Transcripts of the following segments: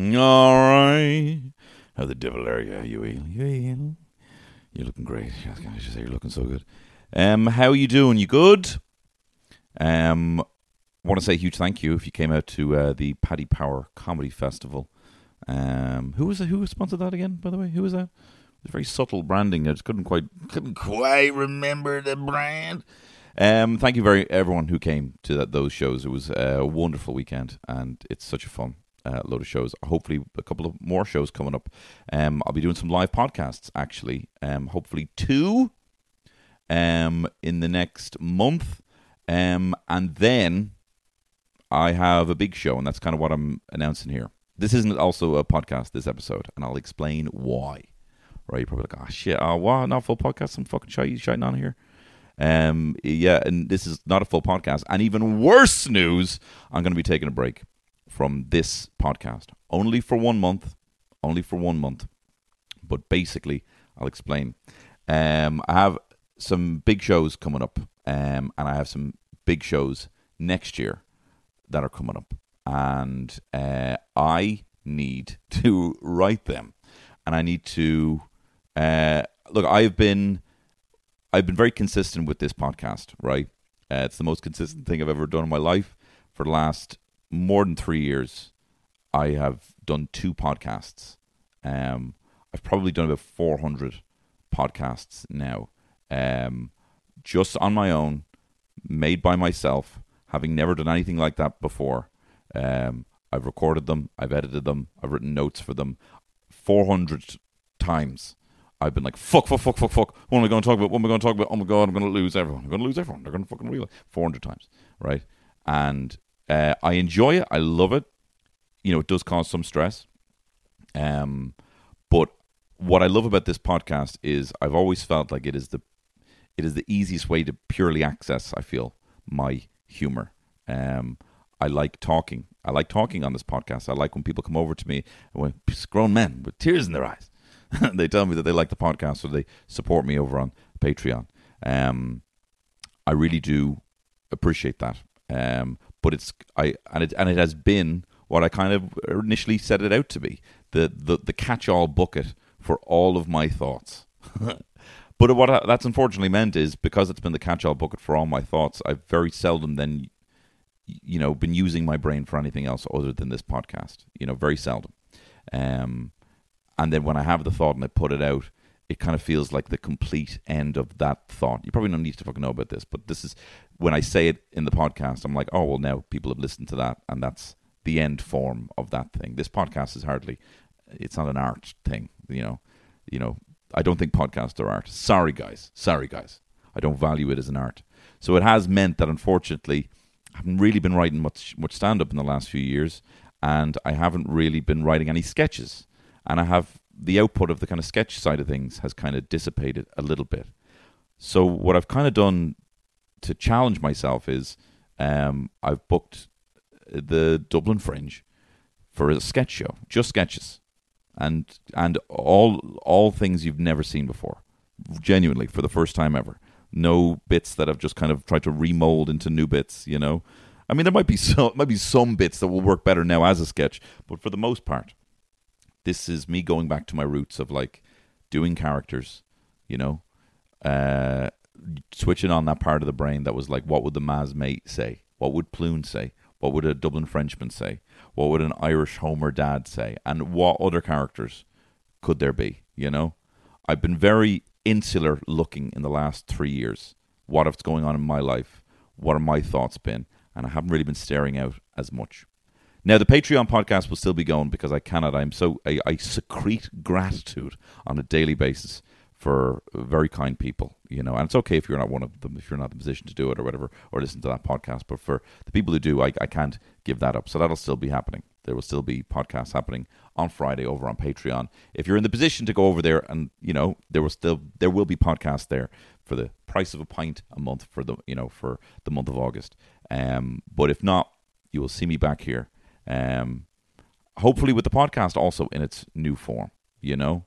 All right. How the devil are you, Huey? You, you're looking great. I should say you're looking so good. Um, how you doing? You good? Um, want to say a huge thank you if you came out to uh, the Paddy Power Comedy Festival. Um, who was? Who sponsored that again? By the way, who was that? It was very subtle branding. I just couldn't quite couldn't quite remember the brand. Um, thank you very everyone who came to that, those shows. It was a wonderful weekend, and it's such a fun uh, load of shows. Hopefully, a couple of more shows coming up. Um, I'll be doing some live podcasts actually. Um, hopefully two. Um, in the next month, um, and then I have a big show, and that's kind of what I'm announcing here. This isn't also a podcast. This episode, and I'll explain why. Right? You're probably like, oh shit, oh what? Not full podcast. I'm fucking shy, shiting on here. Um, yeah, and this is not a full podcast. And even worse news, I'm going to be taking a break from this podcast, only for one month, only for one month. But basically, I'll explain. Um, I have some big shows coming up, um, and I have some big shows next year that are coming up, and uh, I need to write them, and I need to uh, look. I've been I've been very consistent with this podcast, right? Uh, it's the most consistent thing I've ever done in my life. For the last more than three years, I have done two podcasts. Um, I've probably done about 400 podcasts now, um, just on my own, made by myself, having never done anything like that before. Um, I've recorded them, I've edited them, I've written notes for them 400 times. I've been like, fuck, fuck, fuck, fuck, fuck. What am I going to talk about? What am I going to talk about? Oh my God, I'm going to lose everyone. I'm going to lose everyone. They're going to fucking realize 400 times, right? And uh, I enjoy it. I love it. You know, it does cause some stress. Um, but what I love about this podcast is I've always felt like it is the it is the easiest way to purely access. I feel my humor. Um, I like talking. I like talking on this podcast. I like when people come over to me, when grown men with tears in their eyes, they tell me that they like the podcast, so they support me over on Patreon. Um, I really do appreciate that. Um, but it's I and it and it has been what I kind of initially set it out to be the the, the catch all bucket for all of my thoughts. but what that's unfortunately meant is because it's been the catch all bucket for all my thoughts, I've very seldom then you know been using my brain for anything else other than this podcast. You know, very seldom. Um, and then when I have the thought and I put it out, it kind of feels like the complete end of that thought. You probably don't need to fucking know about this, but this is when I say it in the podcast, I'm like, oh well, now people have listened to that, and that's the end form of that thing. This podcast is hardly, it's not an art thing, you know. You know, I don't think podcasts are art. Sorry, guys. Sorry, guys. I don't value it as an art. So it has meant that unfortunately, I haven't really been writing much much stand up in the last few years, and I haven't really been writing any sketches and I have the output of the kind of sketch side of things has kind of dissipated a little bit. So what I've kind of done to challenge myself is um, I've booked the Dublin Fringe for a sketch show, just sketches, and and all all things you've never seen before, genuinely for the first time ever. No bits that I've just kind of tried to remold into new bits, you know. I mean, there might be some might be some bits that will work better now as a sketch, but for the most part, this is me going back to my roots of like doing characters, you know, uh, switching on that part of the brain that was like, what would the Maz mate say? What would Plune say? What would a Dublin Frenchman say? What would an Irish Homer dad say? And what other characters could there be? You know, I've been very insular looking in the last three years. What is going on in my life? What are my thoughts been? And I haven't really been staring out as much. Now the Patreon podcast will still be going because I cannot. I'm so I, I secrete gratitude on a daily basis for very kind people, you know. And it's okay if you're not one of them, if you're not in the position to do it or whatever, or listen to that podcast. But for the people who do, I, I can't give that up. So that'll still be happening. There will still be podcasts happening on Friday over on Patreon. If you're in the position to go over there, and you know there will still there will be podcasts there for the price of a pint a month for the you know for the month of August. Um, but if not, you will see me back here um, hopefully, with the podcast also in its new form. You know,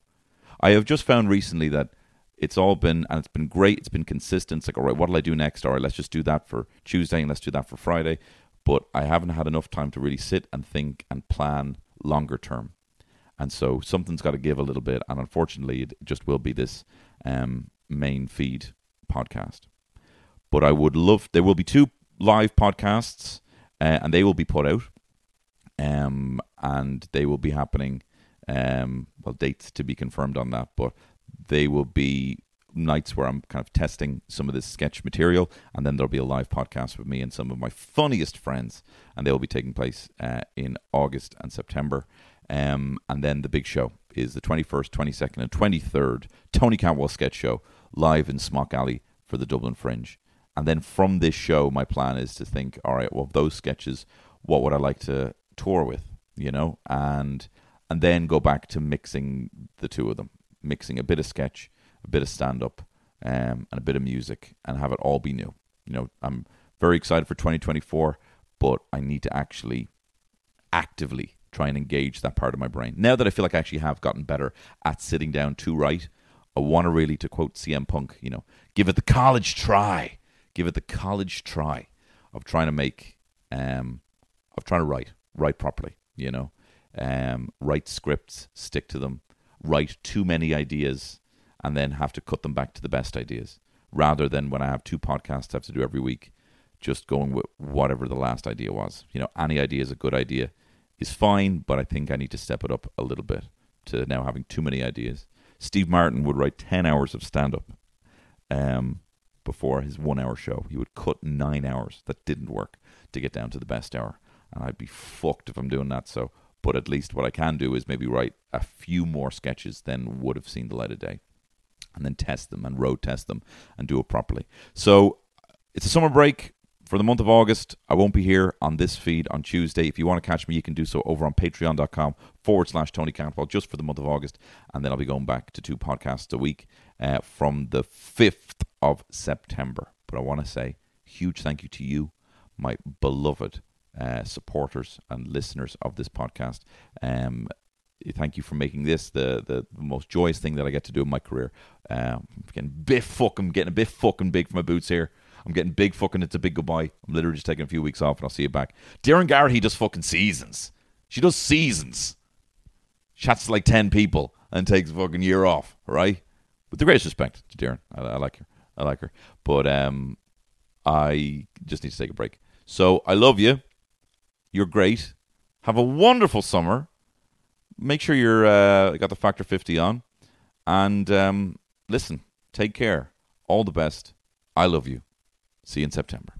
I have just found recently that it's all been and it's been great. It's been consistent. It's like, all right, what'll I do next? All right, let's just do that for Tuesday and let's do that for Friday. But I haven't had enough time to really sit and think and plan longer term. And so something's got to give a little bit. And unfortunately, it just will be this um, main feed podcast. But I would love, there will be two live podcasts uh, and they will be put out. Um, and they will be happening, um, well, dates to be confirmed on that, but they will be nights where I'm kind of testing some of this sketch material, and then there'll be a live podcast with me and some of my funniest friends, and they will be taking place uh, in August and September. Um, and then the big show is the 21st, 22nd, and 23rd Tony Cantwell sketch show live in Smock Alley for the Dublin Fringe. And then from this show, my plan is to think, all right, well, those sketches, what would I like to tour with, you know, and and then go back to mixing the two of them, mixing a bit of sketch a bit of stand up, um, and a bit of music, and have it all be new. You know, I'm very excited for 2024, but I need to actually actively try and engage that part of my brain. Now that I feel like I actually have gotten better at sitting down to write, I want to really, to quote CM Punk, you know, give it the college try. Give it the college try of trying to make, um, of trying to write, write properly, you know, um, write scripts, stick to them, write too many ideas and then have to cut them back to the best ideas rather than when I have two podcasts I have to do every week, just going with whatever the last idea was. You know, any idea is a good idea is fine, but I think I need to step it up a little bit to now having too many ideas. Steve Martin would write 10 hours of stand up um, before his one hour show. He would cut nine hours. That didn't work to get down to the best hour. And I'd be fucked if I'm doing that. So, but at least what I can do is maybe write a few more sketches than would have seen the light of day and then test them and road test them and do it properly. So it's a summer break for the month of August. I won't be here on this feed on Tuesday. If you want to catch me, you can do so over on patreon.com forward slash Tony Cantwell just for the month of August. And then I'll be going back to two podcasts a week uh, from the 5th of September. But I want to say huge thank you to you, my beloved uh, supporters and listeners of this podcast. Um, thank you for making this the, the, the most joyous thing that I get to do in my career. Uh, I'm getting bit fucking, getting a bit fucking big for my boots here. I'm getting big fucking. It's a big goodbye. I'm literally just taking a few weeks off, and I'll see you back. Doireann Garrihy does fucking seasons. She does seasons. Chats like ten people and takes a fucking year off. Right? With the greatest respect to Darren, I, I like her. I like her, but um, I just need to take a break. So I love you. You're great. Have a wonderful summer. Make sure you're uh, got the factor 50 on. And um, listen take care. All the best. I love you. See you in september